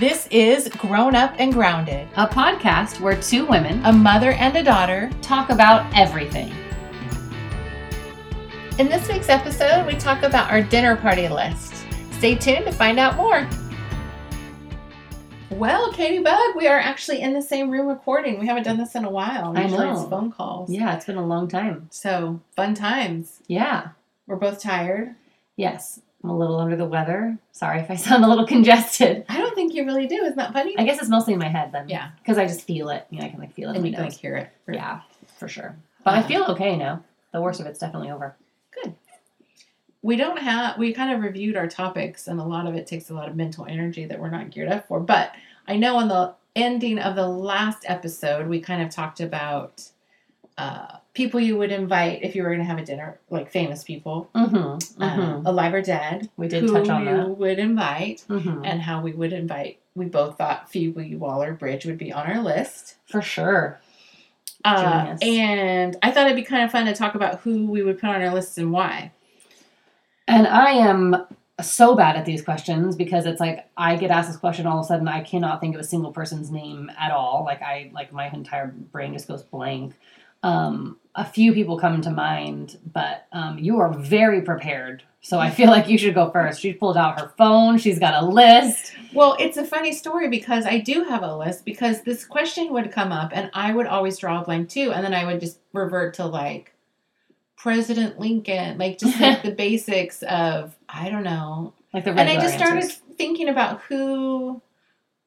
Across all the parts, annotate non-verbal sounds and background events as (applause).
This is Grown Up and Grounded, a podcast where two women a mother and a daughter. talk about everything. In this week's episode, we talk about our dinner party list. Stay tuned to find out more. Well, Katie Bug, we are actually in the same room recording. We haven't done this in a while. I Usually know. It's phone calls. Yeah, it's been a long time. So fun times. Yeah. We're both tired. Yes. I'm a little under the weather. Sorry if I (laughs) sound a little congested. I don't think you really do. Isn't that funny? I guess it's mostly in my head then. Yeah. Because I just feel it. You know, I can like feel it and you can like hear it. Yeah, for sure. But I feel okay now. The worst of it's definitely over. Good. We don't have we kind of reviewed our topics and a lot of it takes a lot of mental energy that we're not geared up for but i know in the ending of the last episode we kind of talked about uh, people you would invite if you were going to have a dinner like famous people Mm-hmm. uh, alive or dead We did touch on you that. would invite Mm-hmm. and how we would invite we both thought phoebe waller-bridge would be on our list For sure. uh, and i thought it'd be kind of fun to talk about who we would put on our list and why And I am so bad at these questions because it's like I get asked this question all of a sudden I cannot think of a single person's name at all. Like I like my entire brain just goes blank. Um, a few people come to mind, but um, you are very prepared. So I feel like you should go first. She pulled out her phone. She's got a list. Well, it's a funny story because I do have a list because this question would come up and I would always draw a blank too. And then I would just revert to like President Lincoln, like just like (laughs) the basics of, I don't know. Like the And I just started answers. thinking about who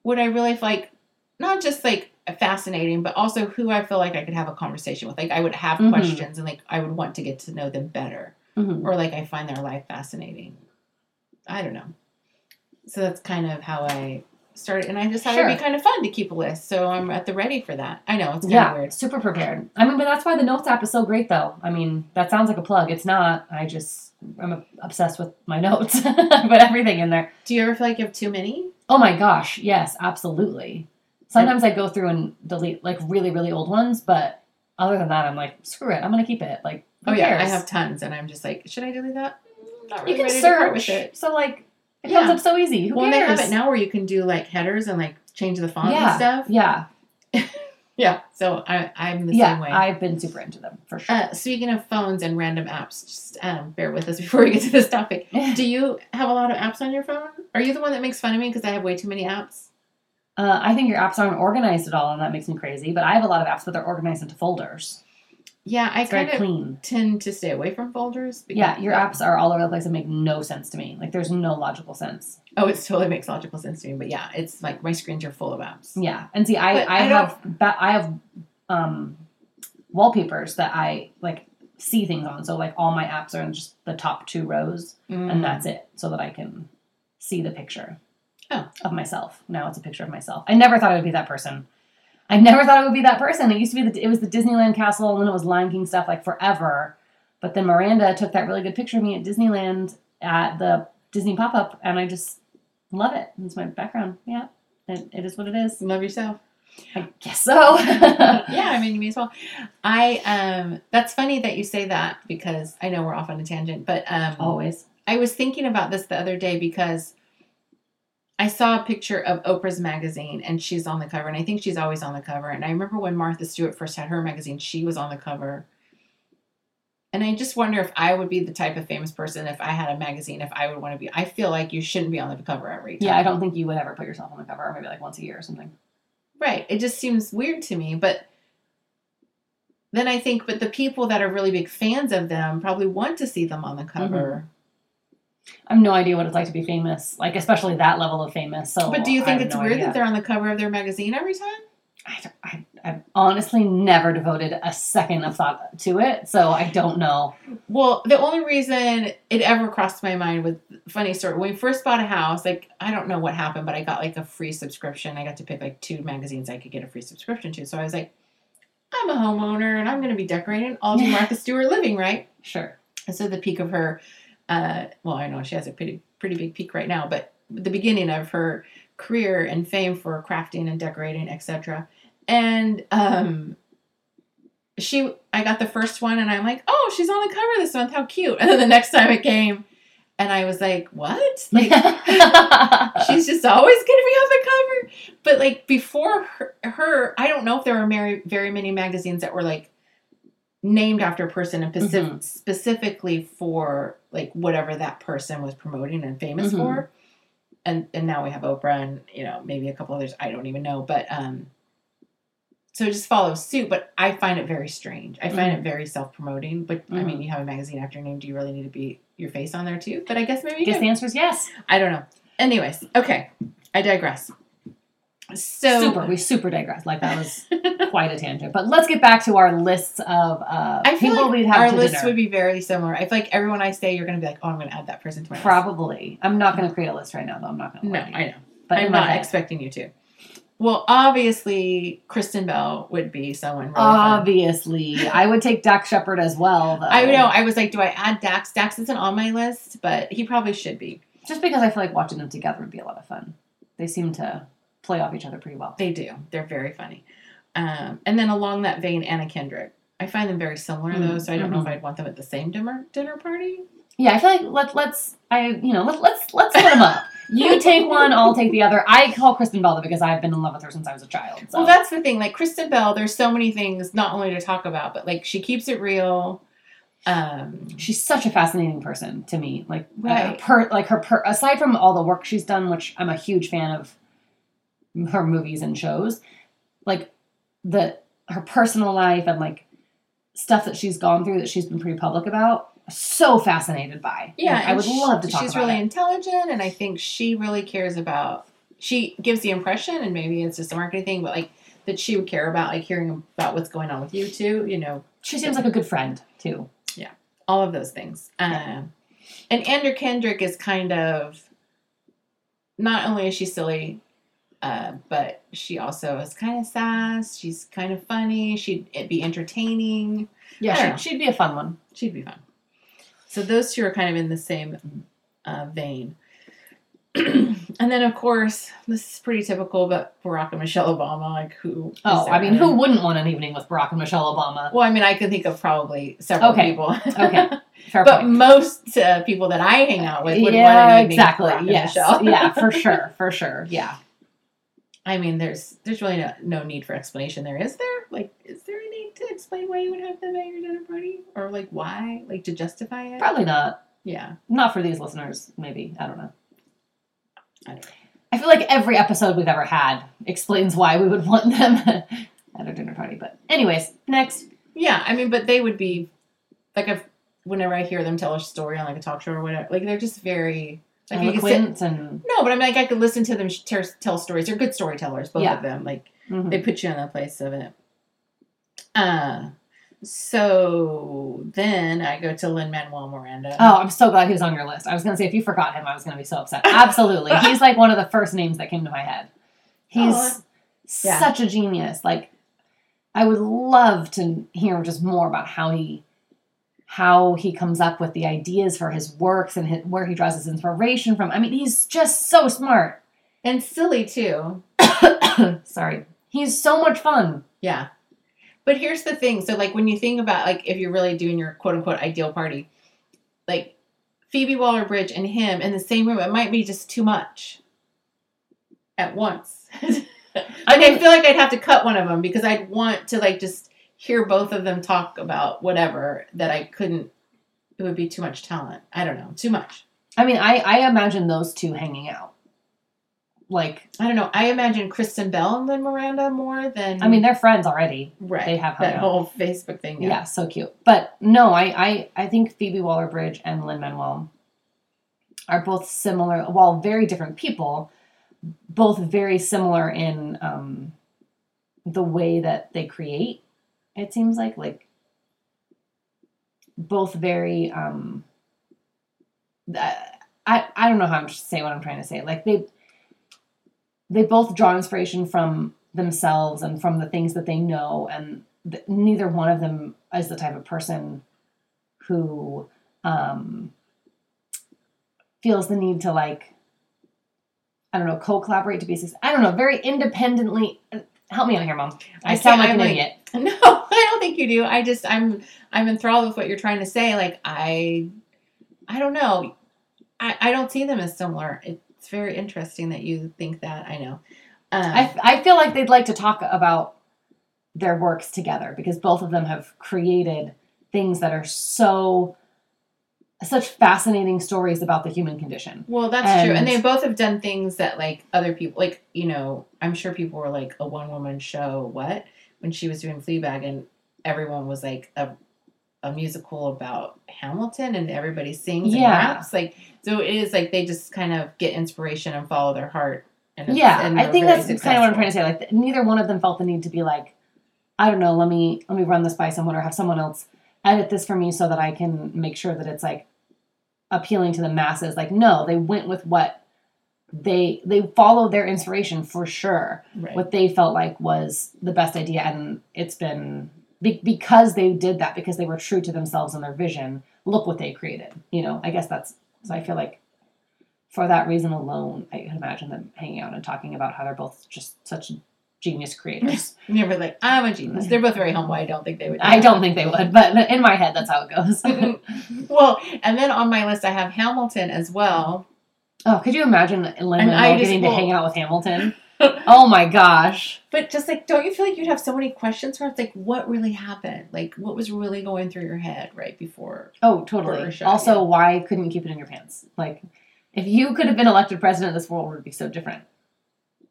would I really like, not just like fascinating, but also who I feel like I could have a conversation with. Like I would have Mhm. questions and like I would want to get to know them better Mhm. or like I find their life fascinating. I don't know. So that's kind of how I started, and I just thought it'd be kind of fun to keep a list. So I'm at the ready for that. I know it's kind Yeah, of weird. super prepared. I mean, but that's why the notes app is so great, though. I mean, that sounds like a plug. It's not. I just I'm obsessed with my notes. (laughs) I put everything in there. Do you ever feel like you have too many? Oh my gosh, yes, absolutely. Sometimes I go through and delete like really, really old ones, but other than that, I'm like, screw it, I'm gonna keep it. Like, oh yeah, I have tons, and I'm just like, should I delete that? Not You can search, it. so like it Yeah. comes up so easy. Who well, they cares? have it now where you can do like headers and like change the font yeah, and stuff. yeah, (laughs) Yeah. So I, I'm the yeah. same way. I've been super into them for sure. uh, speaking of phones and random apps, just um, bear with us (laughs) before we get to this topic. (laughs) Do you have a lot of apps on your phone? Are you the one that makes fun of me because I have way too many apps? Uh, I think your apps aren't organized at all, and that makes me crazy. But I have a lot of apps, but they're organized into folders. Yeah, I It's kind of clean. tend to stay away from folders. Because, Yeah, your apps are all over the place and make no sense to me. Like, there's no logical sense. Oh, it totally makes logical sense to me. But yeah, it's like my screens are full of apps. Yeah, and see, I I, I have I have um wallpapers that I like see things on. So like all my apps are in just the top two rows, Mm. and that's it, so that I can see the picture. Oh. of myself. Now it's a picture of myself. I never thought it would be that person. I never thought it would be that person. It used to be the it was the Disneyland castle, and then it was Lion King stuff like forever. But then Miranda took that really good picture of me at Disneyland at the Disney pop up, and I just love it. It's my background. Yeah, it, it is what it is. Love yourself. I guess so. (laughs) yeah, I mean, you may as well. I um, that's funny that you say that because I know we're off on a tangent, but um, Always. I was thinking about this the other day because I saw a picture of Oprah's magazine and she's on the cover, and I think she's always on the cover. And I remember when Martha Stewart first had her magazine, she was on the cover. And I just wonder if I would be the type of famous person if I had a magazine, if I would want to be. I feel like you shouldn't be on the cover every time. Yeah, I don't think you would ever put yourself on the cover, or maybe like once a year or something. Right. It just seems weird to me. But then I think, but the people that are really big fans of them probably want to see them on the cover. Mm-hmm. I have no idea what it's like to be famous, like especially that level of famous. So, But do you think it's no weird idea. that they're on the cover of their magazine every time? I, I, I've honestly never devoted a second of thought to it, so I don't know. Well, the only reason it ever crossed my mind with funny story when we first bought a house, like I don't know what happened, but I got like a free subscription. I got to pick like two magazines I could get a free subscription to. So I was like, I'm a homeowner and I'm going to be decorating. I'll do (laughs) Martha Stewart living, right? Sure. And so the peak of her, uh, well, I know she has a pretty pretty big peak right now, but the beginning of her career and fame for crafting and decorating, etc. And um, she, I got the first one, and I'm like, oh, she's on the cover this month. How cute! (laughs) And then the next time it came, and I was like, what? Like (laughs) she's just always going to be on the cover. But like before her, her, I don't know if there were very, very many magazines that were like named after a person and specific, Mhm. specifically for like whatever that person was promoting and famous Mhm. for. And and now we have Oprah and you know maybe a couple others I don't even know, but um. So it just follows suit, but I find it very strange. I find Mhm. it very self-promoting. But I mean, you have a magazine after your name. Do you really need to be your face on there too? But I guess maybe I guess the answer is yes. I don't know. Anyways, okay. I digress. So super. We super digress. Like that was quite a tangent. But let's get back to our lists of uh, I feel people like we'd have our to list dinner. would be very similar. I feel like everyone I say, you're going to be like, oh, I'm going to add that person to my list. Probably. I'm not going to create a list right now, though. I'm not going to. No, I know. But I'm not head. expecting you to. Well, obviously, Kristen Bell would be someone really fun. Obviously, I would take Dax Shepard as well. Though. I know. I was like, do I add Dax? Dax isn't on my list, but he probably should be. just because I feel like watching them together would be a lot of fun. They seem to play off each other pretty well. They do. They're very funny. Um, and then along that vein, Anna Kendrick. I find them very similar though, Mm, so I don't know if mhm. I'd want them at the same dinner dinner party. Yeah, I feel like let's let's I you know let let's let's split them up. You take one, I'll take the other. I call Kristen Bell though because I've been in love with her since I was a child. So. Well, that's the thing. Like Kristen Bell, there's so many things not only to talk about, but like she keeps it real. Um, she's such a fascinating person to me. Like Right. uh, per like her per, aside from all the work she's done, which I'm a huge fan of her movies and shows, like the her personal life and like stuff that she's gone through that she's been pretty public about. So fascinated by. yeah, Like, I would she- love to talk She's really it. intelligent, and I think she really cares about. She gives the impression, and maybe it's just a marketing thing, but like that she would care about like hearing about what's going on with you too. You know, She seems like a good friend too. Yeah, all of those things. Um, and Anna Kendrick is kind of not only is she silly, uh, but she also is kind of sass. She's kind of funny. She'd it'd be entertaining. I don't know. Yeah, she'd, she'd be a fun one. She'd be fun. So those two are kind of in the same uh, vein. (clears throat) and then, of course, this is pretty typical, but Barack and Michelle Obama, like who? Oh. I mean, who wouldn't want an evening with Barack and Michelle Obama? Well, I mean, I can think of probably several Okay. people. Okay, (laughs) fair but point. most uh, people that I hang out with would want an evening with exactly. Barack and Michelle. yeah, (laughs) for sure, for sure. Yeah. I mean, there's there's really no, no need for explanation there, is there? Like, is there a need to explain why you would have them at your dinner party, or like why, like to justify it? Probably not. Yeah. Not for these listeners. Maybe I don't know. I don't know. I feel like every episode we've ever had explains why we would want them (laughs) at a dinner party. But anyways, next. Yeah, I mean, but they would be like if whenever I hear them tell a story on like a talk show or whatever, like they're just very like you could sit- Eloquent and no, but I'm like I could listen to them tell, tell stories. They're good storytellers, both Yeah. of them. Like Mhm. they put you in the place of it. Uh so then I go to Lin Manuel Miranda. Oh, I'm so glad he was on your list. I was gonna say if you forgot him, I was gonna be so upset. Absolutely, (laughs) he's like one of the first names that came to my head. He's Oh, yeah. such a genius. Like, I would love to hear just more about how he how he comes up with the ideas for his works and his, where he draws his inspiration from. I mean, he's just so smart. and silly too. (coughs) Sorry, he's so much fun. Yeah. But here's the thing. So like when you think about like if you're really doing your quote unquote ideal party, like Phoebe Waller Bridge and him in the same room, it might be just too much at once. (laughs) like I, mean- feel like I'd have to cut one of them because I'd want to like just hear both of them talk about whatever that I couldn't it would be too much talent. I don't know. Too much. I mean, I I imagine those two hanging out. Like, I don't know. I imagine Kristen Bell and Lin Miranda more than I mean, they're friends already. right. they have that out. whole Facebook thing. Yeah. so cute. But no, I, I, I think Phoebe Waller Bridge and Lin Manuel are both similar, while very different people, both very similar in um, the way that they create. It seems like like both very. Um, I I don't know how to say what I'm trying to say. Like they they both draw inspiration from themselves and from the things that they know and th- neither one of them is the type of person who um, feels the need to like I don't know co-collaborate to be successful. I don't know, very independently. Help me out here, mom. I, I sound like can't- an like- idiot. (laughs) No, I don't think you do. I just I'm I'm enthralled with what you're trying to say. Like I I don't know. I, I don't see them as similar. It's very interesting that you think that. I know. Um, I, I feel like they'd like to talk about their works together because both of them have created things that are so such fascinating stories about the human condition. well, that's true, and and- they both have done things that like other people, like you know, I'm sure people were like a one woman show. What when she was doing Fleabag, and everyone was like a a musical about Hamilton, and everybody sings and Yeah. raps. Like so, it is like they just kind of get inspiration and follow their heart. And yeah, and I think that's kind of what I'm trying to say. Like neither one of them felt the need to be like, I don't know, let me let me run this by someone or have someone else edit this for me so that I can make sure that it's like appealing to the masses. Like no, they went with what they they followed their inspiration for sure. Right. what they felt like was the best idea and it's been be- because they did that because they were true to themselves and their vision look what they created you know i guess that's so i feel like for that reason alone i can imagine them hanging out and talking about how they're both just such genius (laughs) creators And they were like, I'm a genius. They're both very humble. I don't think they would. do i don't think they would but in my head that's how it goes (laughs) well, and then on my list I have Hamilton as well. oh could you imagine lin manuel getting to hang out with hamilton (laughs) oh my gosh But just like, don't you feel like you'd have so many questions for us? Like, what really happened? Like, what was really going through your head right before? Oh, totally. Sure, also, yeah. why couldn't you keep it in your pants? Like, if you could have been elected president, this world would be so different.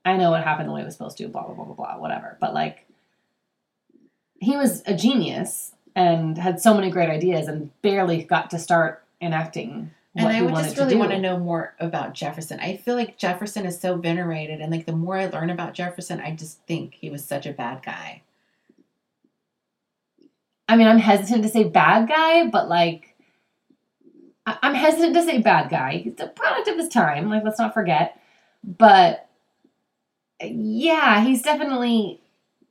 I know it happened the way it was supposed to, blah, blah, blah, blah, blah, whatever. But, like, he was a genius and had so many great ideas and barely got to start enacting And I would just really want to know more about Jefferson. I feel like Jefferson is so venerated, and like the more I learn about Jefferson, I just think he was such a bad guy. I mean, I'm hesitant to say bad guy, but, like, I- I'm hesitant to say bad guy. He's a product of his time. Like, let's not forget. But yeah, he's definitely.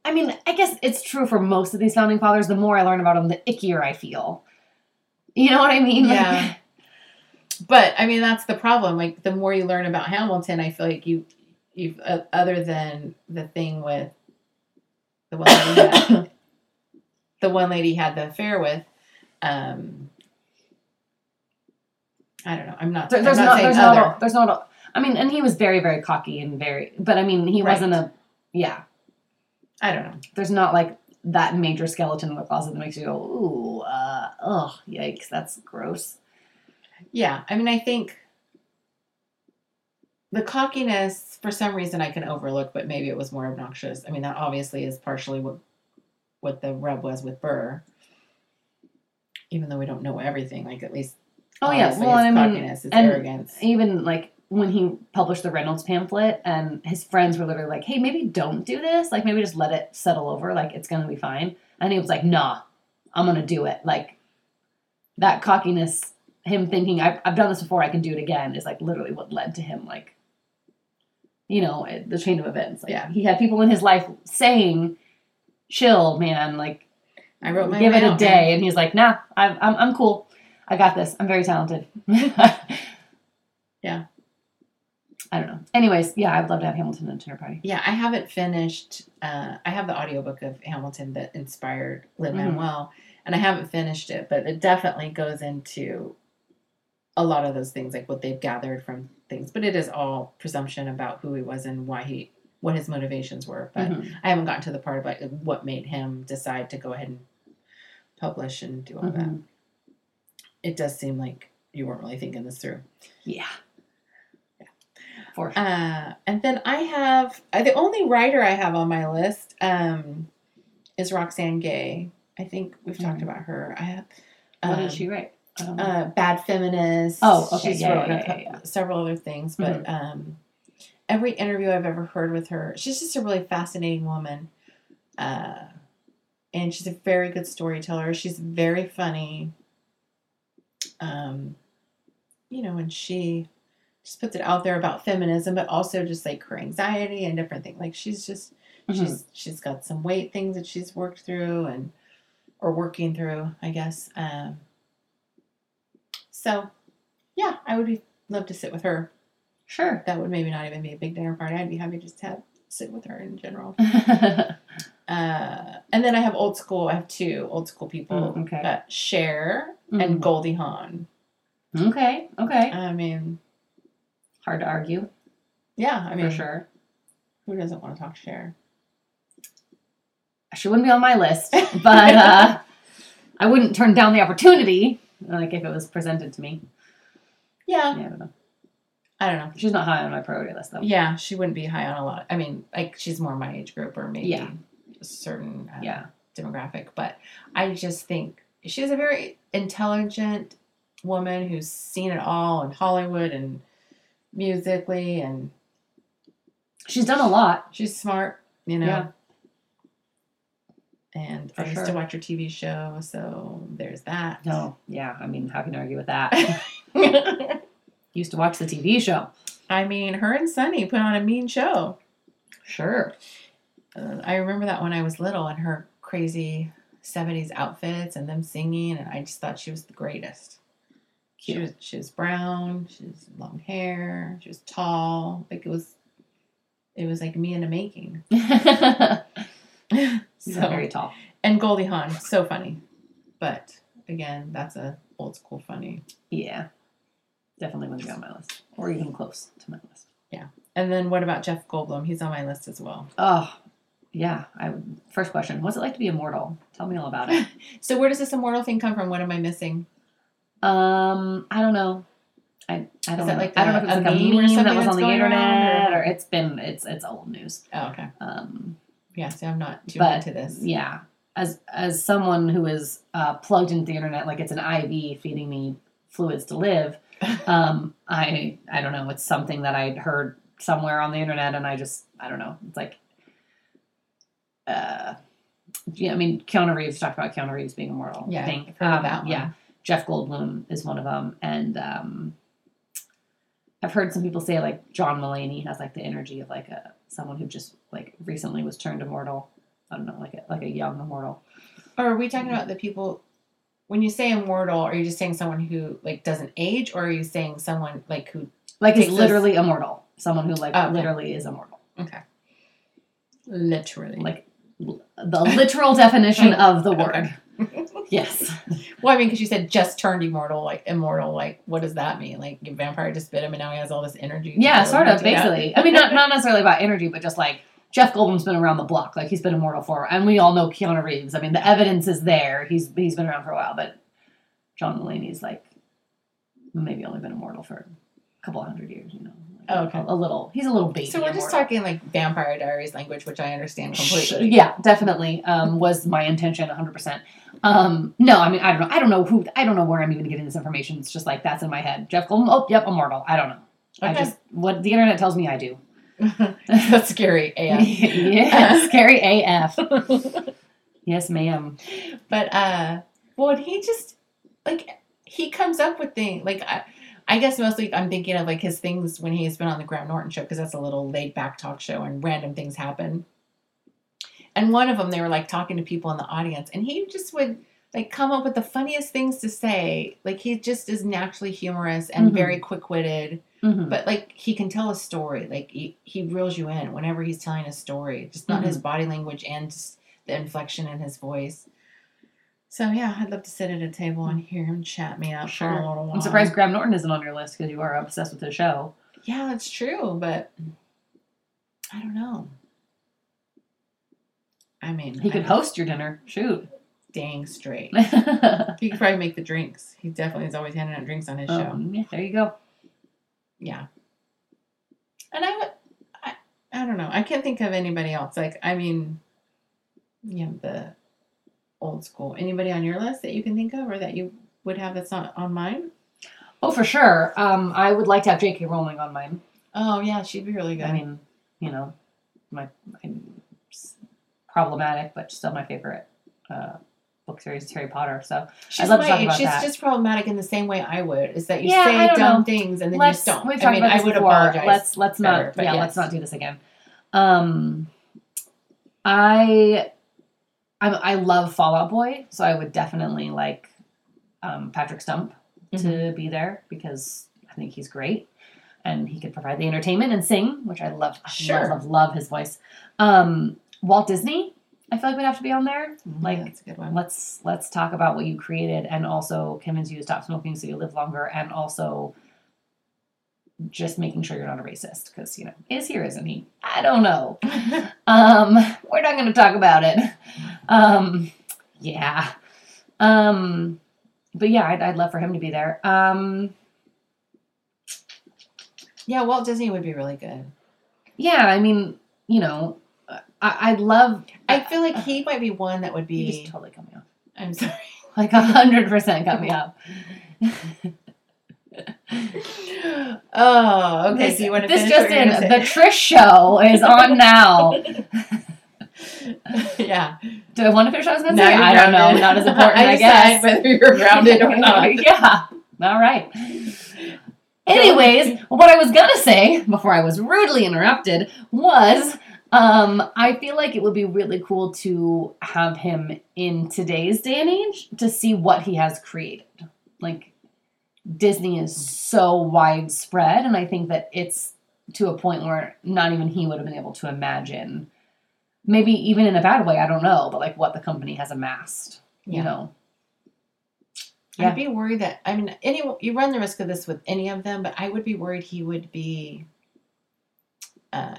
I mean, I guess it's true for most of these founding fathers. The more I learn about them, the ickier I feel. You know what I mean? Like- Yeah. But I mean, that's the problem. Like, the more you learn about Hamilton, I feel like you, you've uh, other than the thing with the one lady had, (coughs) the one lady had the affair with. Um, I don't know. I'm not. There- I'm there's not not. There's other. not. A, there's not. A, I mean, and he was very, very cocky and very. But I mean, he Right. wasn't a. Yeah. I don't know. There's not like that major skeleton in the closet that makes you go, ooh, uh, ugh, yikes, that's gross. Yeah, I mean, I think the cockiness, for some reason, I can overlook, but maybe it was more obnoxious. I mean, that obviously is partially what what the rub was with Burr. Even though we don't know everything, like at least Oh yeah, well, I mean, and arrogance. even like when he published the Reynolds pamphlet and his friends were literally like, hey, maybe don't do this. Like, maybe just let it settle over. Like, it's going to be fine. And he was like, nah, I'm going to do it. Like, that cockiness, him thinking, I've, I've done this before, I can do it again, is like literally what led to him, like, you know, it- the chain of events. Like, Yeah. He had people in his life saying, chill, man, like, I wrote my give it a day. man. And he's like, nah, I'm, I'm, I'm cool. I got this. I'm very talented. (laughs) Yeah. I don't know. Anyways, yeah, I'd love to have Hamilton at a dinner party. Yeah, I haven't finished. Uh, I have the audiobook of Hamilton that inspired Lin Mhm. Manuel, and I haven't finished it, but it definitely goes into a lot of those things, like what they've gathered from things. But it is all presumption about who he was and why he, what his motivations were. But Mhm. I haven't gotten to the part about like, what made him decide to go ahead and publish and do all that. Mhm. It does seem like you weren't really thinking this through. Yeah. For sure. Uh, and then I have uh, the only writer I have on my list um, is Roxane Gay. I think we've talked Mhm. about her. I have. what um, did she write? I don't know. Uh, Bad Feminist. Oh, okay. She's Yeah, wrote yeah, yeah, several other things, but um, every interview I've ever heard with her, she's just a really fascinating woman. Uh, and she's a very good storyteller. She's very funny. Um, you know, and she just puts it out there about feminism, but also just like her anxiety and different things. Like she's just Mhm. she's she's got some weight things that she's worked through and or working through, I guess. Um, so, yeah, I would be love to sit with her. Sure. That would maybe not even be a big dinner party. I'd be happy to just have sit with her in general. (laughs) Uh, and then I have old school. I have two old school people. Mm, okay. Uh, Cher Mhm. and Goldie Hawn. Okay, okay. I mean, Hard to argue yeah, I mean, for sure. who doesn't want to talk Cher? She wouldn't be on my list, but uh, I wouldn't turn down the opportunity, like if it was presented to me. Yeah, Yeah, I don't know. I don't know. She's not high on my priority list though. Yeah, she wouldn't be high on a lot. I mean, like she's more my age group or maybe Yeah. a certain uh, Yeah. demographic. But I just think she's a very intelligent woman who's seen it all in Hollywood and musically, and She's done a lot. she's smart, you know. Yeah. And For I used sure. to watch her TV show, so there's that. No, yeah. I mean, how can you argue with that? (laughs) Used to watch the TV show. I mean, her and Sonny put on a mean show. Sure. Uh, I remember that when I was little and her crazy 70s outfits and them singing, and I just thought she was the greatest. She was, she was brown, she was long hair, she was tall. Like it was, it was like me in the making. (laughs) So, very tall. and Goldie Hawn, so funny. But again, that's a old school funny. Yeah. Definitely wouldn't be on my list. Or even close to my list. Yeah. And then what about Jeff Goldblum? He's on my list as well. Oh, yeah. I first question: What's it like to be immortal? Tell me all about it. (laughs) So where does this immortal thing come from? What am I missing? Um, I don't know. I, I don't know. like I don't know if it's a like a meme or meme that was on the internet, or- or it's been it's it's old news. Oh, okay. Um, Yeah, see, I'm not too But, into this. yeah, as as someone who is uh, plugged into the internet, like it's an IV feeding me fluids to live. (laughs) Um, I I don't know. It's something that I'd heard somewhere on the internet, and I just I don't know. It's like, uh, yeah. I mean, Keanu Reeves talked about Keanu Reeves being immortal. Yeah, I think I've heard of Um, that one. Yeah, Jeff Goldblum is one of them, and um, I've heard some people say like John Mulaney has like the energy of like a someone who just like recently was turned immortal. I don't know, like a, like a young immortal. Or are we talking about the people? When you say immortal, are you just saying someone who like doesn't age, or are you saying someone like who? Like is Takes us- literally immortal. Someone who like Oh, okay. literally is immortal. Okay. Literally. Like l- the literal definition (laughs) of the Okay. Yes. (laughs) well, I mean, because you said just turned immortal, like immortal. Like, what does that mean? Like, vampire just bit him, and now he has all this energy. Yeah, sort of, basically. I mean, not, (laughs) not necessarily about energy, but just like Jeff Goldblum's been around the block. Like he's been immortal for, and we all know Keanu Reeves. I mean, the evidence is there. He's he's been around for a while, but John Mulaney's like maybe only been immortal for a couple hundred years. You know, Oh, okay. a, little. He's a little baby. So we're just immortal. talking like Vampire Diaries language, which I understand completely. Yeah, definitely. Um, was my intention 100%. Um, no, I mean, I don't know. I don't know who, I don't know where I'm even getting this information. It's just like, that's in my head. Jeff Goldblum, oh, yep, immortal. I don't know. I Okay. just, what the internet tells me I do. (laughs) That's scary. AF. (laughs) yeah, (laughs) scary AF. Yes, ma'am. But uh well he just like he comes up with things like I I guess mostly I'm thinking of like his things when he's been on the Graham Norton show because that's a little laid back talk show and random things happen. And one of them they were like talking to people in the audience and he just would like come up with the funniest things to say. Like he just is naturally humorous and Mhm. very quick-witted, Mhm. but like he can tell a story. Like he, he reels you in whenever he's telling a story. Just not his body language and just the inflection in his voice. So yeah, I'd love to sit at a table and hear him chat me up for a little while. I'm surprised Graham Norton isn't on your list because you are obsessed with the show. Yeah, that's true, but I don't know. I mean, He could host your dinner. Shoot. Dang straight. um, (laughs) He could probably make the drinks. He definitely is always handing out drinks on his show. yeah, there you go. Yeah. And I would, I, I don't know. I can't think of anybody else. Like, I mean, you know, the old school. Anybody on your list that you can think of or that you would have that's not on mine? Oh, for sure. Um, I would like to have J.K. Rowling on mine. Oh, yeah, she'd be really good. I mean, you know, my, problematic, but still my favorite uh, book series is Harry Potter. So she's love to my talk about She's that. just problematic in the same way I would. Is that you Yeah, say dumb know. things and then let's you just don't. we've I mean, about I would before. apologize. Let's let's better, not yeah yes. let's not do this again. Um, I I'm, I love Fall Out Boy, so I would definitely like um, Patrick Stump Mm-hmm. to be there because I think he's great and he could provide the entertainment and sing, which I love. I Sure. love, love, love his voice. Um, Walt Disney, I feel like would have to be on there. Like, Mm, that's a good one. let's let's talk about what you created and also convince you to stop smoking so you live longer and also just making sure you're not a racist because you know is he or isn't he i don't know (laughs) um we're not going to talk about it um yeah um but yeah I'd, I'd love for him to be there um yeah, Walt Disney would be really good. yeah i mean you know I, i'd love I feel like he might be one that would be. just totally cut me off I'm sorry. (laughs) like a hundred percent cut me off (laughs) Oh, okay. this, so you want to this just in the trish show is on now (laughs) (laughs) yeah. Do I want to finish what I was going to say? I don't know. Not as important, (laughs) I, I guess. whether you're grounded or (laughs) not. yeah. All right. Anyways, what I was going to say before I was rudely interrupted was um, I feel like it would be really cool to have him in today's day and age to see what he has created. Like, Disney is so widespread, and I think that it's to a point where not even he would have been able to imagine maybe even in a bad way, I don't know, but like what the company has amassed, you know. Yeah. I'd be worried that I mean, any you run the risk of this with any of them, but I would be worried he would be, uh,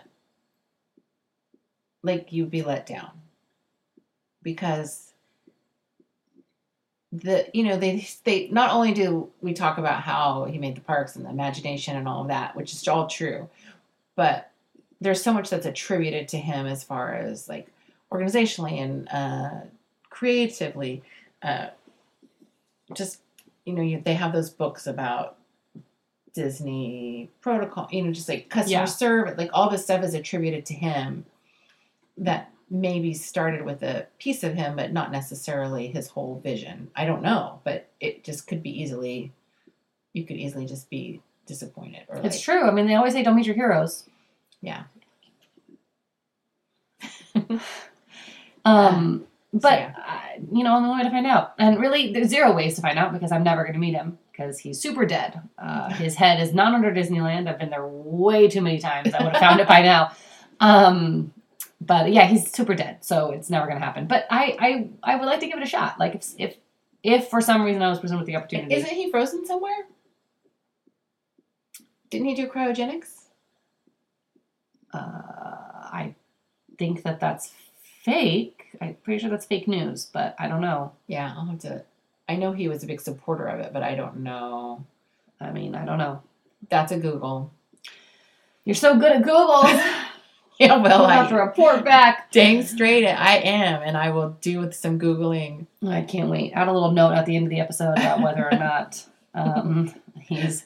like you'd be let down, because the you know they they not only do we talk about how he made the parks and the imagination and all of that, which is all true, but there's so much that's attributed to him as far as like organizationally and uh, creatively. Uh, just you know, you, they have those books about Disney protocol, you know, just like customer Yeah. service, like all this stuff is attributed to him that maybe started with a piece of him, but not necessarily his whole vision. I don't know, but it just could be easily, you could easily just be disappointed or It's like, true. I mean, they always say don't meet your heroes. yeah. (laughs) Um, but yeah. uh, you know, only way to find out, and really, there's zero ways to find out because I'm never going to meet him because he's super dead. Uh, his head is not under Disneyland. I've been there way too many times. I would have found it by now. Um, but yeah, he's super dead, so it's never going to happen. But I, I, I would like to give it a shot. Like if, if, if for some reason I was presented with the opportunity, Isn't he frozen somewhere? Didn't he do cryogenics? uh, I think that that's fake. I'm pretty sure that's fake news, but I don't know. Yeah, I'll have to. I know he was a big supporter of it, but I don't know. I mean, I don't know. That's a Google. You're so good at Google. (laughs) (laughs) Yeah, well, I'll have to report back. dang straight I am, and I will do with some googling. I can't wait. Add a little note at the end of the episode about whether or (laughs) not um, he's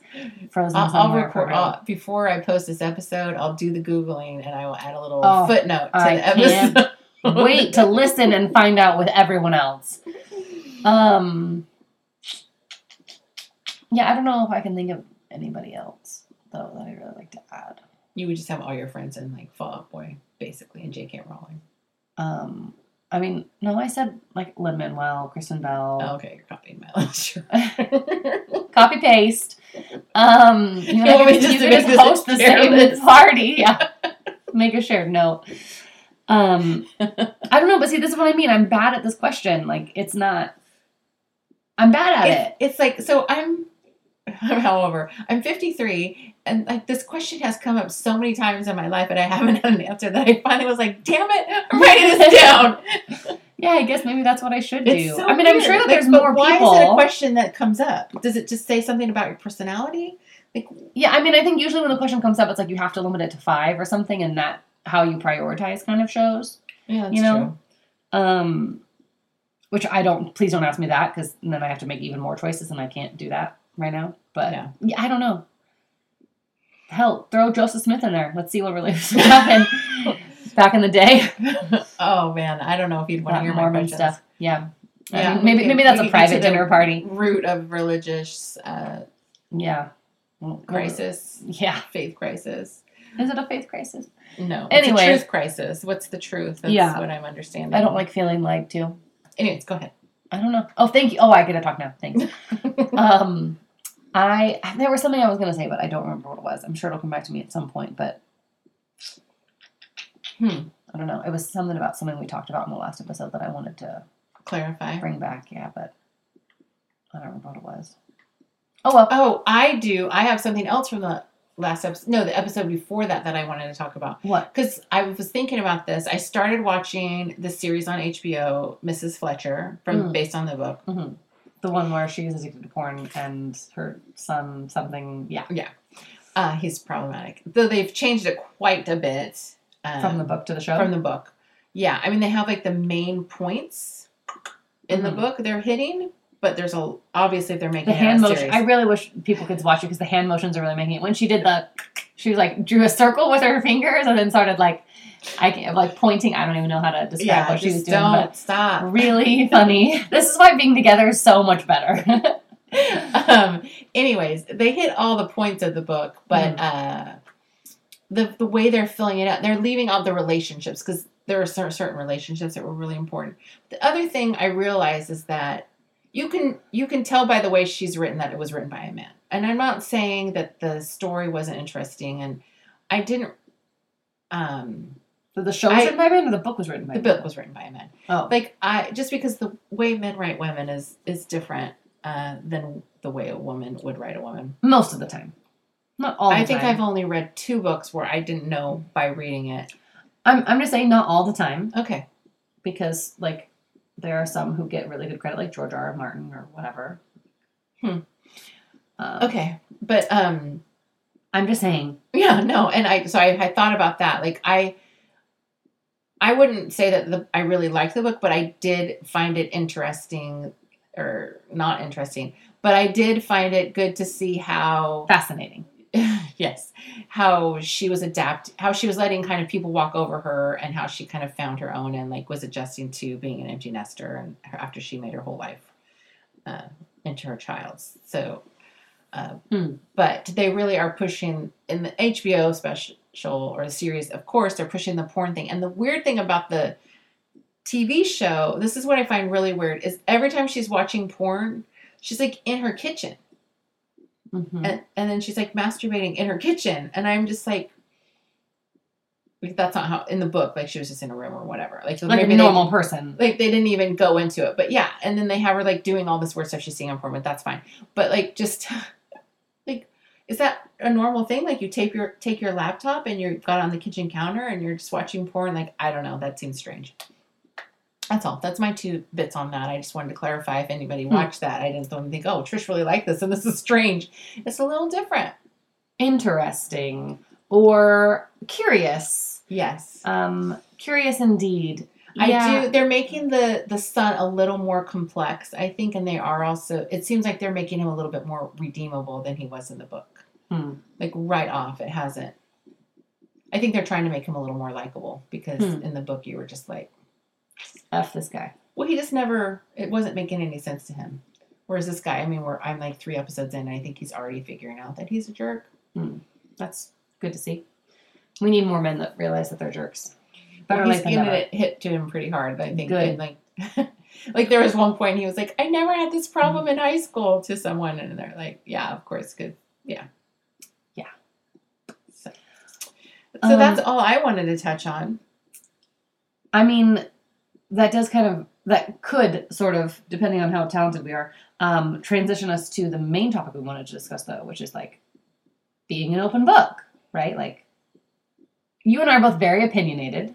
frozen I'll, I'll record. I'll, before I post this episode. I'll do the googling, and I will add a little Oh, footnote to I the episode. wait to listen and find out with everyone else. Um, yeah, I don't know if I can think of anybody else though that I really like to add. You would just have all your friends in like Fall Out Boy, basically, and J.K. Rowling. Um, I mean, no, I said like Lin Manuel, Kristen Bell, Oh, okay, you're copying my. Sure. (laughs) copy paste. Um, you, know, you just to can just this post the same party. Yeah, make a shared note. Um, I don't know, but see, this is what I mean. I'm bad at this question. Like, it's not. I'm bad at it's, it. it's like so I'm (laughs) however i'm 53 and like this question has come up so many times in my life and i haven't (laughs) had an answer that i finally was like damn it i'm writing this (laughs) down Yeah, I guess maybe that's what I should do. So I mean, I'm sure that Like, there's but more why people. is it a question that comes up does it just say something about your personality like Yeah, I mean, I think usually when the question comes up, it's like you have to limit it to five or something, and that how you prioritize kind of shows. yeah that's You know? true. Um, which I don't. Please don't ask me that because then I have to make even more choices, and I can't do that right now. But Yeah. yeah, I don't know. Hell, throw Joseph Smith in there. Let's see what really (laughs) happened back in the day. (laughs) oh man i don't know if you'd want to hear my Mormon questions. stuff. Yeah. I Yeah, mean, maybe maybe that's a private dinner party. root of religious uh, Yeah. Crisis Yeah. faith crisis Is it a faith crisis? no Anyways. it's a truth crisis what's the truth that's Yeah. what i'm understanding I don't like feeling lied to. anyways go ahead I don't know. Oh, thank you. Oh, I get to talk now. Thanks. (laughs) um, I there was something I was gonna say, but I don't remember what it was. I'm sure it'll come back to me at some point. But Hmm. I don't know. It was something about something we talked about in the last episode that I wanted to Clarify. bring back. Yeah, but I don't remember what it was. Oh well. Oh, I do. I have something else from the last episode. No, the episode before that that I wanted to talk about. What? Because I was thinking about this. I started watching the series on HBO, Mrs. Fletcher, from Mm. based on the book. hmm The one where she's addicted to porn and her son something. Yeah, Yeah. Uh, he's problematic, though they've changed it quite a bit um, from the book to the show. from the book. Yeah, I mean they have like the main points in the Mhm. book they're hitting, but there's a obviously if they're making the it hand motion. series. I really wish people could watch it because the hand motions are really making it. When she did the, she was like drew a circle with her fingers and then started like, I can like pointing. I don't even know how to describe yeah, what she was doing, don't but stop. really (laughs) funny. This is why being together is so much better. (laughs) um, anyways, they hit all the points of the book, but Mm. uh, the the way they're filling it out, they're leaving out the relationships because there are cer- certain relationships that were really important. The other thing I realized is that you can you can tell by the way she's written that it was written by a man, and I'm not saying that the story wasn't interesting, and I didn't. Um, So the show was I- written by a man, or the book was written by the a man? book was written by a man Oh, like I just because the way men write women is is different uh, than the way a woman would write a woman. most of the time, not all. The I think time. I've only read two books where I didn't know by reading it. I'm I'm just saying not all the time Okay, because like there are some who get really good credit, like George R. R. Martin or whatever. Hmm. Um, okay, but um, I'm just saying. (laughs) yeah, no, and I so I, I thought about that. Like I, I wouldn't say that the I really liked the book, but I did find it interesting, or not interesting, but I did find it good to see how Fascinating. (laughs) (laughs) yes. How she was adapt how she was letting kind of people walk over her and how she kind of found her own and like was adjusting to being an empty nester and her, after she made her whole life uh, into her child's so uh, but they really are pushing in the hbo special or the series of course they're pushing the porn thing. And the weird thing about the tv show this is what i find really weird is every time she's watching porn she's like in her kitchen Mhm. and, and then she's like masturbating in her kitchen. And i'm just like like, that's not how in the book like she was just in a room or whatever. Like, like a maybe they- normal person. like they didn't even go into it. But yeah. And then they have her like doing all this weird stuff she's seeing on porn but that's fine. But like just (laughs) like is that a normal thing? Like you take your take your laptop and you've got it on the kitchen counter and you're just watching porn? Like i don't know. That seems strange that's all that's my two bits on that i just wanted to clarify if anybody Hmm. watched that i didn't think oh trish really liked this and this is strange it's a little different Interesting or curious. yes Um, curious indeed. I do. They're making the the son a little more complex, I think, and they are also. It seems like they're making him a little bit more redeemable than he was in the book. Hmm. Like right off, it hasn't. I think they're trying to make him a little more likable because Hmm. in the book you were just like, F this guy. well, he just never. It wasn't making any sense to him. Whereas this guy, I mean, we're I'm like three episodes in, and I think he's already figuring out that he's a jerk. That's good to see. We need more men that realize that they're jerks. Better Well, he's late than getting it hit to him pretty hard. But I think. Good. And like, (laughs) like there was one point he was like, "I never had this problem in high school" to someone, and they're like, "Yeah, of course, good, yeah, Yeah. So, so Um, that's all I wanted to touch on. I mean, that does kind of that could sort of, depending on how talented we are, um, transition us to the main topic we wanted to discuss, though, which is like being an open book, right? Like you and I are both very opinionated.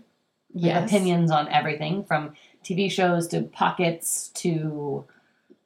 We have Yes, opinions on everything from TV shows to pockets to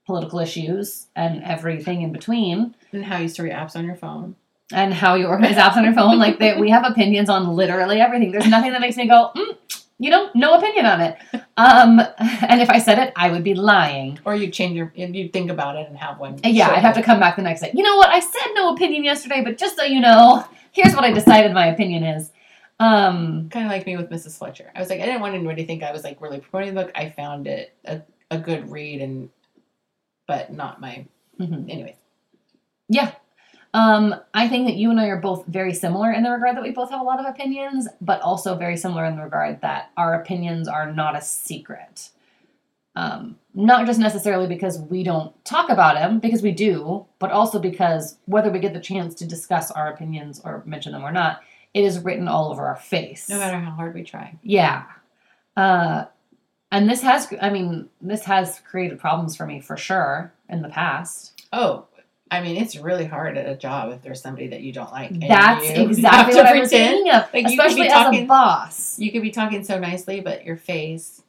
political issues and everything in between. and how you store your apps on your phone. And how you organize apps on your phone. Like they, we have opinions on literally everything. There's nothing that makes me go, mm, you know, no opinion on it. Um, (laughs) and if I said it, I would be lying. Or you change your, you think about it and have one. Yeah, I'd have to come back the next day. You know what? I said no opinion yesterday, but just so you know, here's what I decided my opinion is. Um, Kind of like me with Mrs. Fletcher. I was like, I didn't want anybody to think I was like really promoting the book. I found it a, a good read, and but not my. mhm. Anyways, Yeah. Um, I think that you and I are both very similar in the regard that we both have a lot of opinions, but also very similar in the regard that our opinions are not a secret. Um, not just necessarily because we don't talk about them, because we do, but also because whether we get the chance to discuss our opinions or mention them or not, it is written all over our face. No matter how hard we try. Yeah. Uh, and this has, I mean, this has created problems for me for sure in the past. Oh, I mean, it's really hard at a job if there's somebody that you don't like. That's (laughs) exactly what I was pretend. thinking of, Like, especially as a boss. You could be talking so nicely, but your face.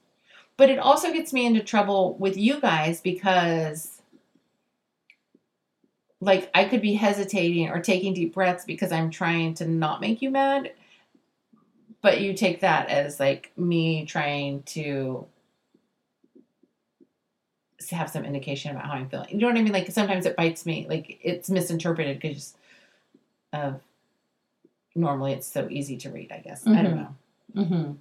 But it also gets me into trouble with you guys because, like, I could be hesitating or taking deep breaths because I'm trying to not make you mad. But you take that as, like, me trying to have some indication about how I'm feeling. You know what I mean? Like, sometimes it bites me. Like, it's misinterpreted because of normally it's so easy to read, I guess. I don't Mhm. know. hmm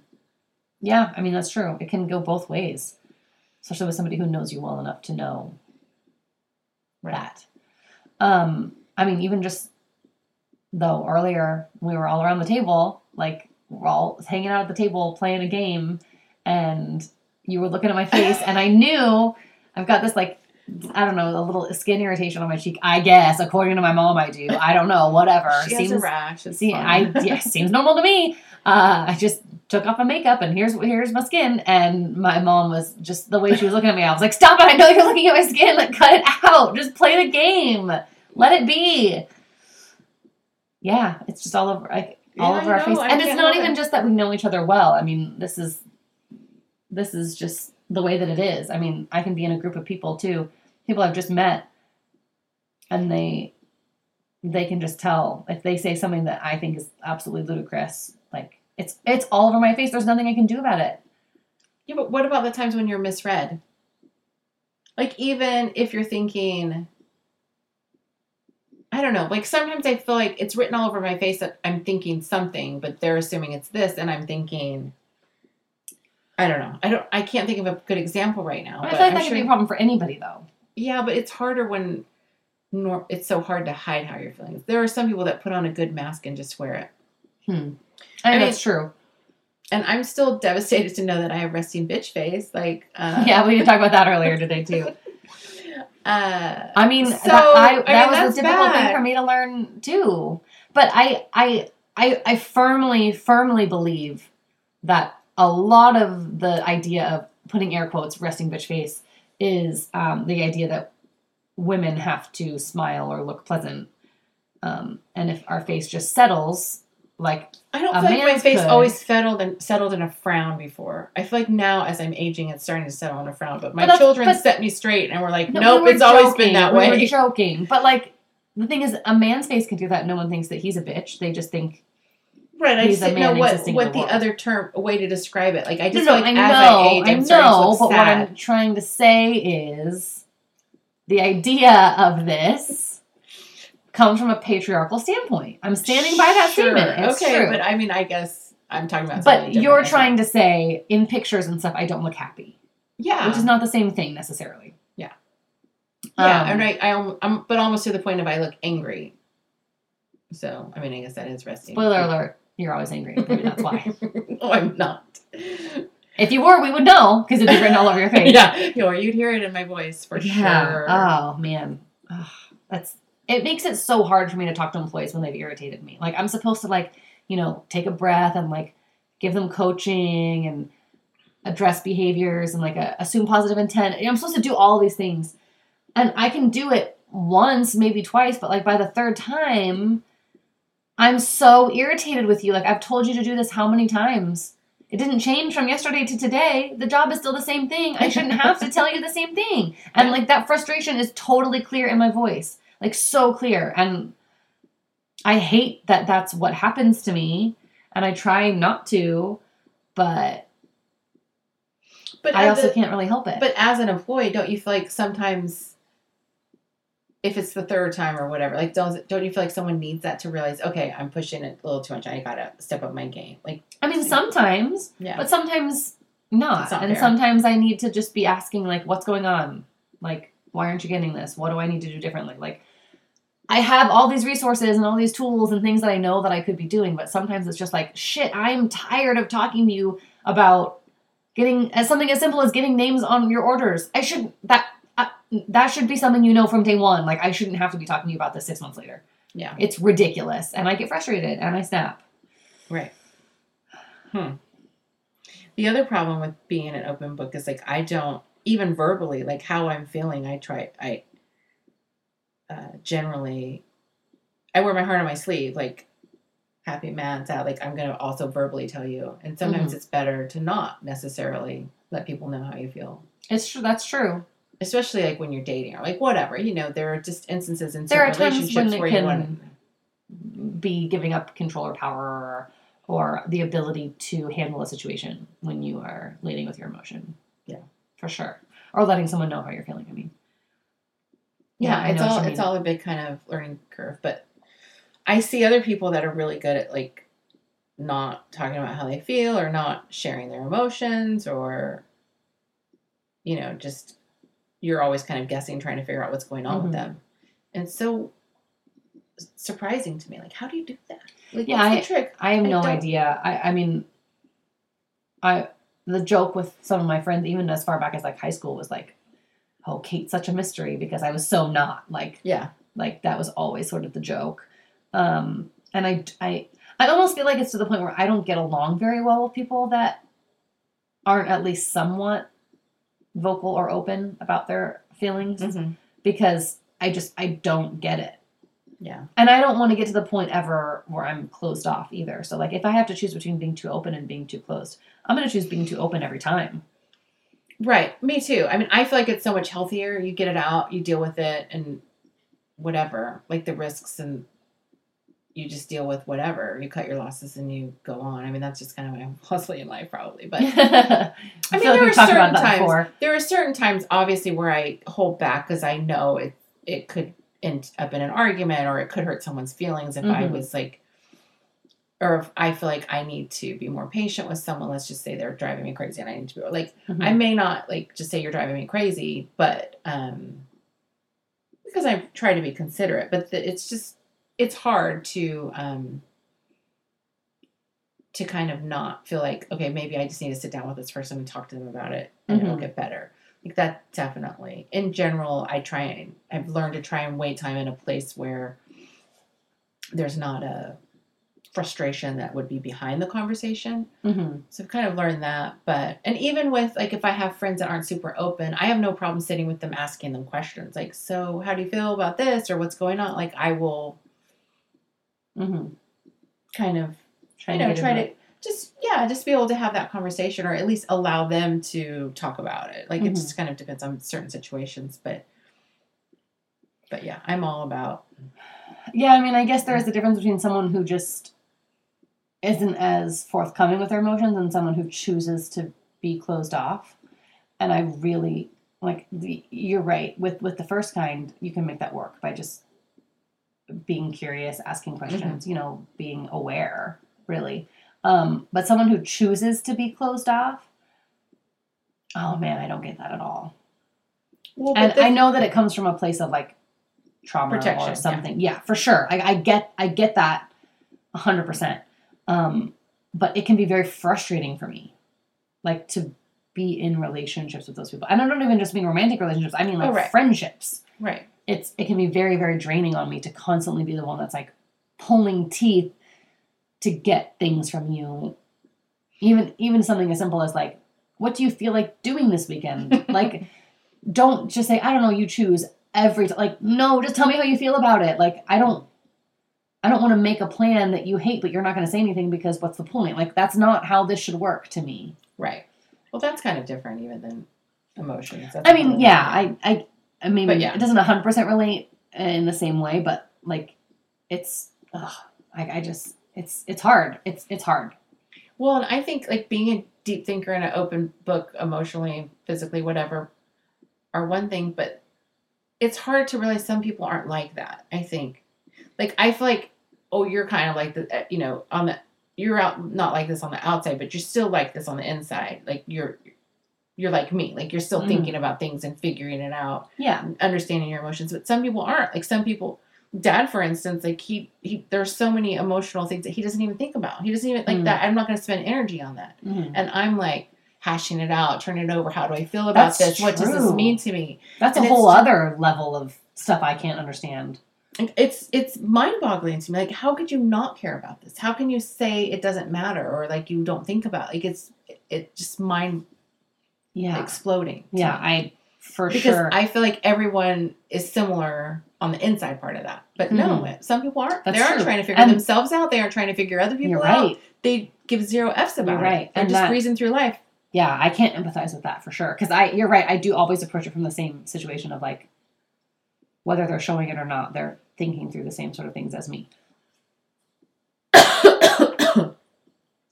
Yeah, I mean, that's true. It can go both ways, especially with somebody who knows you well enough to know that. Um, I mean, even just though earlier we were all around the table, like we're all hanging out at the table playing a game, and you were looking at my face, and I knew I've got this like I don't know a little skin irritation on my cheek. I guess according to my mom, I do. I don't know. Whatever. She has a rash. It's See. I yeah, seems normal to me. Uh, I just took off my makeup and here's here's my skin. And my mom was just the way she was looking at me. I was like, "Stop it! I know you're looking at my skin. Like, (laughs) cut it out. Just play the game. Let it be." Yeah, it's just all over like all Yeah, over our know, face, I and it's can't even it. just that we know each other well. I mean, this is this is just the way that it is. I mean, I can be in a group of people too, people I've just met, and they they can just tell if they say something that I think is absolutely ludicrous. Like it's it's all over my face. There's nothing I can do about it. Yeah, but what about the times when you're misread? Like even if you're thinking I don't know, like sometimes I feel like it's written all over my face that I'm thinking something, but they're assuming it's this and I'm thinking I don't know. I don't I can't think of a good example right now. I feel like that could be a problem for anybody though. Yeah, but it's harder when nor- it's so hard to hide how you're feeling. There are some people that put on a good mask and just wear it. Hmm. I mean- that's true. And I'm still devastated to know that I have resting bitch face. Like, uh, (laughs) yeah, we did talk about that earlier today too. (laughs) Uh, I mean, So, that, I, I mean, was a difficult bad. thing for me to learn too. But I, I, I, I firmly, firmly believe that a lot of the idea of putting air quotes "resting bitch face" is um, the idea that women have to smile or look pleasant, um, and if our face just settles, like I don't feel like my face could. always settled and settled in a frown before. I feel like now, as I'm aging, it's starting to settle in a frown. But my But children but- set me straight and were like, No, "Nope, we were it's always been that way we way." were joking, but like the thing is, a man's face can do that. No one thinks that he's a bitch. They just think right? I just didn't know what what the other term way to describe it. Like I just no, no, like I as know, I age, I I'm to know, but what. I'm trying to say is the idea of this comes from a patriarchal standpoint. I'm standing by that Sure, statement. It's okay, true. but I mean, I guess I'm talking about. But you're trying to say in pictures and stuff, I don't look happy, yeah, which is not the same thing necessarily. Yeah. yeah, Um, and I, I, I'm, but almost to the point of I look angry. So I mean, I guess that is resting. Spoiler alert: you're always angry. Maybe that's why. (laughs) no, I'm not. if you were, we would know because it'd be written all over your (laughs) face. yeah, or you'd hear it in my voice for sure. Oh man, Ugh, that's it makes it so hard for me to talk to employees when they've irritated me. Like I'm supposed to like you know take a breath and like give them coaching and address behaviors and like assume positive intent. I'm supposed to do all these things, and I can do it once, maybe twice, but like by the third time. I'm so irritated with you. Like I've told you to do this how many times? It didn't change from yesterday to today. The job is still the same thing. I shouldn't have to tell you the same thing. And like that frustration is totally clear in my voice. Like so clear. And I hate that that's what happens to me. And I try not to, but but I also a- can't really help it. But as an employee, don't you feel like sometimes, if it's the third time or whatever, like don't don't you feel like someone needs that to realize, okay, I'm pushing it a little too much. I gotta step up my game. Like, I mean, sometimes, yeah, but sometimes not. Not and fair. sometimes I need to just be asking, like, what's going on? Like, why aren't you getting this? What do I need to do differently? Like, I have all these resources and all these tools and things that I know that I could be doing, but sometimes it's just like, shit, I'm tired of talking to you about getting as something as simple as getting names on your orders. I should that that should be something you know from day one. Like, I shouldn't have to be talking to you about this six months later. yeah. It's ridiculous, and I get frustrated and I snap. Right. Hmm. The other problem with being an open book is like I don't even verbally like how I'm feeling. I try. I uh, generally I wear my heart on my sleeve. Like happy, mad, sad. Like I'm gonna also verbally tell you, and sometimes it's better to not necessarily let people know how you feel. It's true. That's true. Especially like when you're dating or like whatever, you know, there are just instances in There are certain times relationships when it where you want can- Be giving up control or power or, or the ability to handle a situation when you are leading with your emotion. Yeah. For sure. Or letting someone know how you're feeling. I mean. yeah, I it's all it's all a big kind of learning curve but i see other people that are really good at like not talking about how they feel or not sharing their emotions or you know just you're always kind of guessing trying to figure out what's going on Mhm. with them and so surprising to me like how do you do that like Yeah, what's the trick I have I no don't- idea. I, I mean, I the joke with some of my friends, even as far back as like high school, was like, "Oh, Kate's such a mystery," because I was so not like yeah like that was always sort of the joke. Um, and I I I almost feel like it's to the point where I don't get along very well with people that aren't at least somewhat vocal or open about their feelings Mhm. because I just I don't get it. yeah And I don't want to get to the point ever where I'm closed off either. So like if I have to choose between being too open and being too closed, I'm going to choose being too open every time. Right. Me too. I mean, I feel like it's so much healthier. You get it out, you deal with it, and whatever, like the risks, and you just deal with whatever. You cut your losses and you go on. I mean, that's just kind of my philosophy in life, probably. But (laughs) I, mean, feel there like are we've talked about certain times- before. there are certain times, obviously, where I hold back because I know it it could end up in an argument or it could hurt someone's feelings if I Mhm. was like. Or if I feel like I need to be more patient with someone, let's just say they're driving me crazy, and I need to be like, Mhm. I may not like just say you're driving me crazy, but um because I try to be considerate, but the, it's just it's hard to um to kind of not feel like okay, maybe I just need to sit down with this person and talk to them about it and it'll Mhm. get better. Like that definitely. In general, I try and I've learned to try and wait time in a place where there's not a frustration that would be behind the conversation. Mhm. So I've kind of learned that. But and even with like if I have friends that aren't super open, I have no problem sitting with them asking them questions. Like, so how do you feel about this or what's going on? Like I will Mhm. kind of Trying you know to try to it. just yeah, just be able to have that conversation or at least allow them to talk about it. Like it Mhm. just kind of depends on certain situations, but but yeah, I'm all about Yeah, I mean, I guess there is a difference between someone who just isn't as forthcoming with their emotions and someone who chooses to be closed off. And I really like the you're right with with the first kind, you can make that work by just being curious, asking questions, you know, being aware, really. Um, but someone who chooses to be closed off, oh man, I don't get that at all. well, and the- I know that it comes from a place of like trauma Protection, or something. Yeah, for sure. I, I get I get that hundred percent. Um, but it can be very frustrating for me, like to be in relationships with those people. And I don't even just mean romantic relationships. I mean like Oh, right. friendships. right. It's it can be very very draining on me to constantly be the one that's like pulling teeth to get things from you. Even even something as simple as like, what do you feel like doing this weekend? (laughs) like don't just say i don't know you choose every t-. like no just tell me how you feel about it like i don't i don't want to make a plan that you hate but you're not going to say anything because what's the point like that's not how this should work to me Right. Well, that's kind of different even than emotions. That's i mean yeah i i i mean But yeah. it doesn't 100% relate in the same way but like it's ugh, I, I just it's it's hard it's it's hard Well, and I think like being a deep thinker and an open book emotionally, physically, whatever, are one thing, but it's hard to realize some people aren't like that. I think, like I feel like, oh, you're kind of like the, uh, you know, on the you're out not like this on the outside, but you're still like this on the inside. Like you're you're like me, like you're still Mhm. thinking about things and figuring it out, yeah understanding your emotions. But some people aren't. Like some people. Dad, for instance, like he, he, there's so many emotional things that he doesn't even think about. He doesn't even like Mm. that. I'm not going to spend energy on that Mhm. and I'm like hashing it out, turning it over. How do I feel about That's this? What does this mean to me? that's a and it's whole other level of stuff i can't understand it's it's mind-boggling to me. Like, how could you not care about this? How can you say it doesn't matter or like you don't think about? Like, it's it just mind Yeah. exploding. Yeah, me. I for because sure. I feel like everyone is similar on the inside part of that. But no, some people aren't. That's they aren't true. trying to figure And- themselves out. They aren't trying to figure other people You're out. They give zero f's about You're it. right. They're And just that- breezing through life. yeah, I can't empathize with that for sure. Because I, you're right. I do always approach it from the same situation of like, whether they're showing it or not, they're thinking through the same sort of things as me. (coughs) (coughs)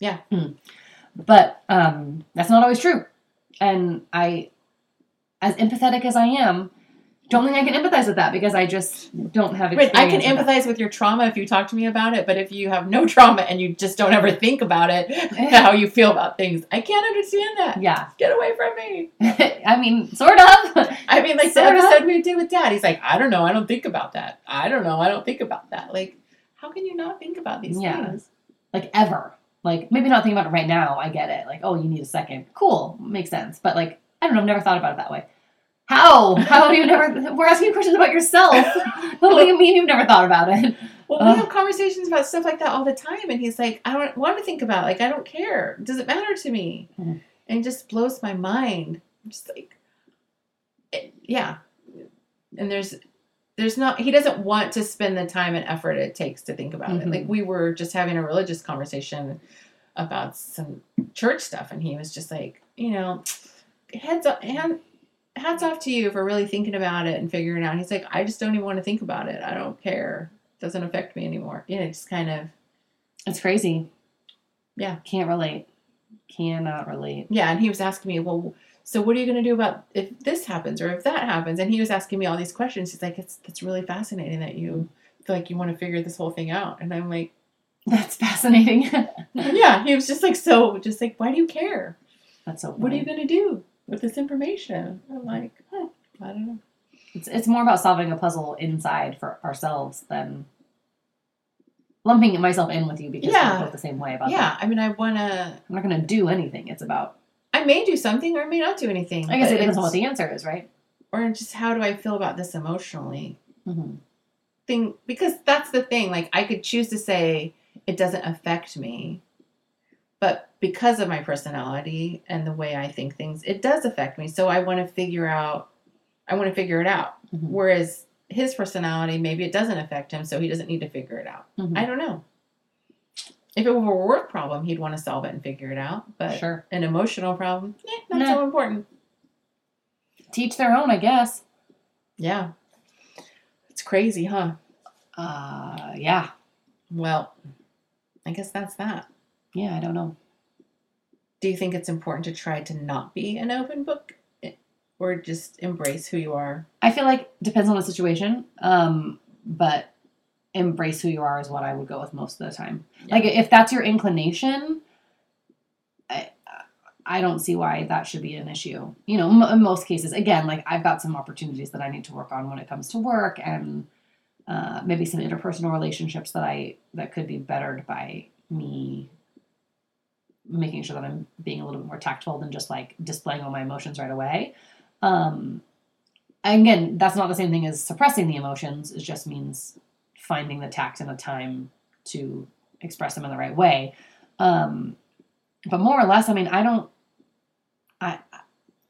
Yeah. Hmm. But um, that's not always true. And I, as empathetic as I am, don't think I can empathize with that because I just don't have Right. experience. I can with that. empathize with your trauma if you talk to me about it, but if you have no (laughs) trauma and you just don't ever think about it, (laughs) how you feel about things, I can't understand that. Yeah. Get away from me. (laughs) I mean, sort of. I mean, like Sort the of. episode we did with Dad, he's like, I don't know, I don't think about that. I don't know, I don't think about that. Like, how can you not think about these Yeah. things? like ever. Like maybe not thinking about it right now. I get it. Like oh, you need a second. Cool, makes sense. But like I don't know. I've never thought about it that way. How? How have you never? (laughs) We're asking questions about yourself. (laughs) what do you mean you've never thought about it? Well, we have conversations about stuff like that all the time, and he's like, I don't want to think about. It. Like, I don't care. Does it matter to me? Mhm. And it just blows my mind. I'm just like, it- yeah. And there's, there's not. He doesn't want to spend the time and effort it takes to think about it. Mhm. Like we were just having a religious conversation about some church stuff, and he was just like, you know, heads up, hand, hats off to you for really thinking about it and figuring it out. He's like, I just don't even want to think about it. I don't care. It doesn't affect me anymore. You know, just kind of It's crazy. Yeah. Can't relate. Cannot relate. yeah. And he was asking me, well, so what are you going to do about if this happens or if that happens? And he was asking me all these questions. He's like, it's that's really fascinating that you feel like you want to figure this whole thing out. And I'm like, That's fascinating. (laughs) yeah. He was just like, so just like, why do you care? That's so. What are you going to do with this information? I'm like, huh, I don't know. It's it's more about solving a puzzle inside for ourselves than lumping myself in with you because Yeah. we're both the same way about Yeah. that. I mean, I want to. I'm not going to do anything. It's about. I may do something or I may not do anything. I guess it depends on what the answer is, right? or just how do I feel about this emotionally? Mm-hmm. Thing because that's the thing. Like I could choose to say it doesn't affect me, but because of my personality and the way I think things, it does affect me. So I want to figure out. I want to figure it out. Mhm. Whereas his personality, maybe it doesn't affect him, so he doesn't need to figure it out. Mhm. I don't know. If it were a work problem, he'd want to solve it and figure it out. But Sure. an emotional problem, eh, not Nah. so important. Teach their own, I guess. Yeah. It's crazy, huh? Uh, yeah. Well, I guess that's that. Yeah, I don't know. Do you think it's important to try to not be an open book eh, or just embrace who you are? I feel like depends on the situation. Um, but embrace who you are is what I would go with most of the time. Yeah. Like if that's your inclination, I I don't see why that should be an issue. You know, m- in most cases, again, like I've got some opportunities that I need to work on when it comes to work and uh, maybe some interpersonal relationships that I that could be bettered by me making sure that I'm being a little bit more tactful than just like displaying all my emotions right away. Um, again, that's not the same thing as suppressing the emotions. It just means finding the tact and the time to express them in the right way. Um, but more or less, I mean, I don't, I,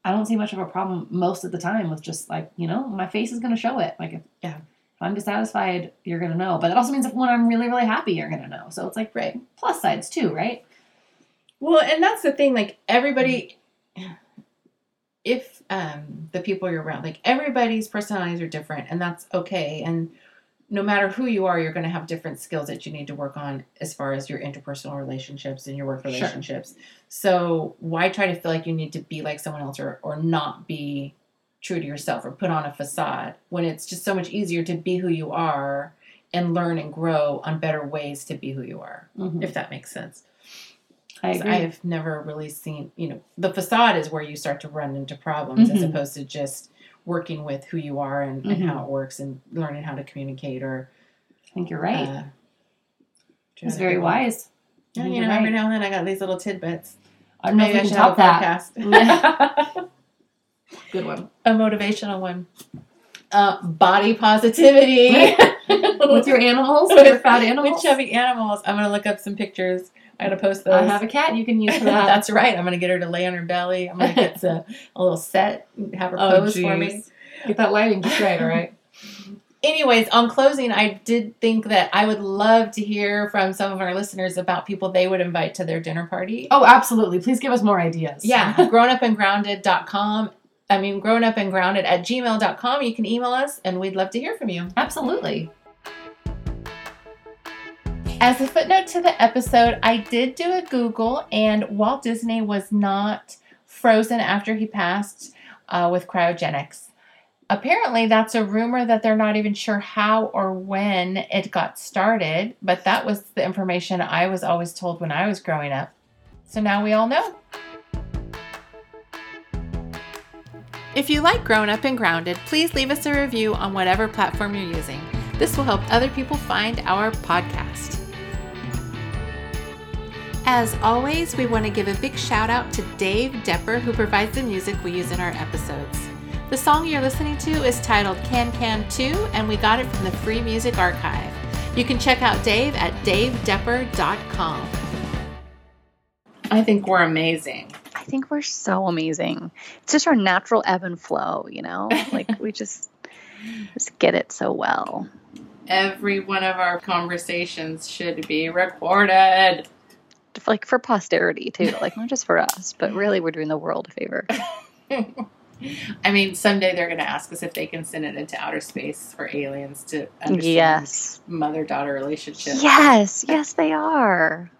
I don't see much of a problem most of the time with just like you know, my face is going to show it. Like if Yeah. if I'm dissatisfied, you're going to know. But it also means if when I'm really really happy, you're going to know. So it's like Right. plus sides too, right? Well, and that's the thing. Like everybody, if um, the people you're around, like everybody's personalities are different, and that's okay. And no matter who you are, you're going to have different skills that you need to work on as far as your interpersonal relationships and your work relationships. Sure. So why try to feel like you need to be like someone else or or not be true to yourself or put on a facade when it's just so much easier to be who you are and learn and grow on better ways to be who you are, Mhm. if that makes sense. I agree. I've never really seen, you know, the facade is where you start to run into problems as Mhm. opposed to just working with who you are and, and how it works and learning how to communicate or. I think you're right. Uh, it's very wise. Yeah, you know, every now and then I got these little tidbits. I don't know Maybe if I can should have top a that. podcast. (laughs) Good one. a motivational one. uh, body positivity (laughs) with your animals, with your fat (laughs) animals. with chubby animals. I'm gonna look up some pictures. I'm gonna post those. I have a cat you can use for that. (laughs) That's right. I'm gonna get her to lay on her belly. I'm gonna get a, a little set, have her Oh, pose for me. Get that lighting just right, all right? anyways, on closing, I did think that I would love to hear from some of our listeners about people they would invite to their dinner party. Oh, absolutely. Please give us more ideas. Yeah, (laughs) grownupandgrounded.com. I mean, grownupandgrounded at gmail.com. You can email us and we'd love to hear from you. absolutely. As a footnote to the episode, I did do a Google, and Walt Disney was not frozen after he passed uh, with cryogenics. Apparently, that's a rumor that they're not even sure how or when it got started, but that was the information I was always told when I was growing up. So now we all know. If you like Grown Up and Grounded, please leave us a review on whatever platform you're using. This will help other people find our podcast. As always, we want to give a big shout out to Dave Depper, who provides the music we use in our episodes. The song you're listening to is titled Can Can 2, and we got it from the Free Music Archive. You can check out Dave at davedepper.com. I think we're amazing. I think we're so amazing. It's just our natural ebb and flow, you know? (laughs) Like we just just get it so well. Every one of our conversations should be recorded. Like for posterity too. Like not just for us, but mm-hmm. really we're doing the world a favor. (laughs) I mean, someday they're going to ask us if they can send it into outer space for aliens to understand Yes. mother daughter relationship. Yes, yes they are.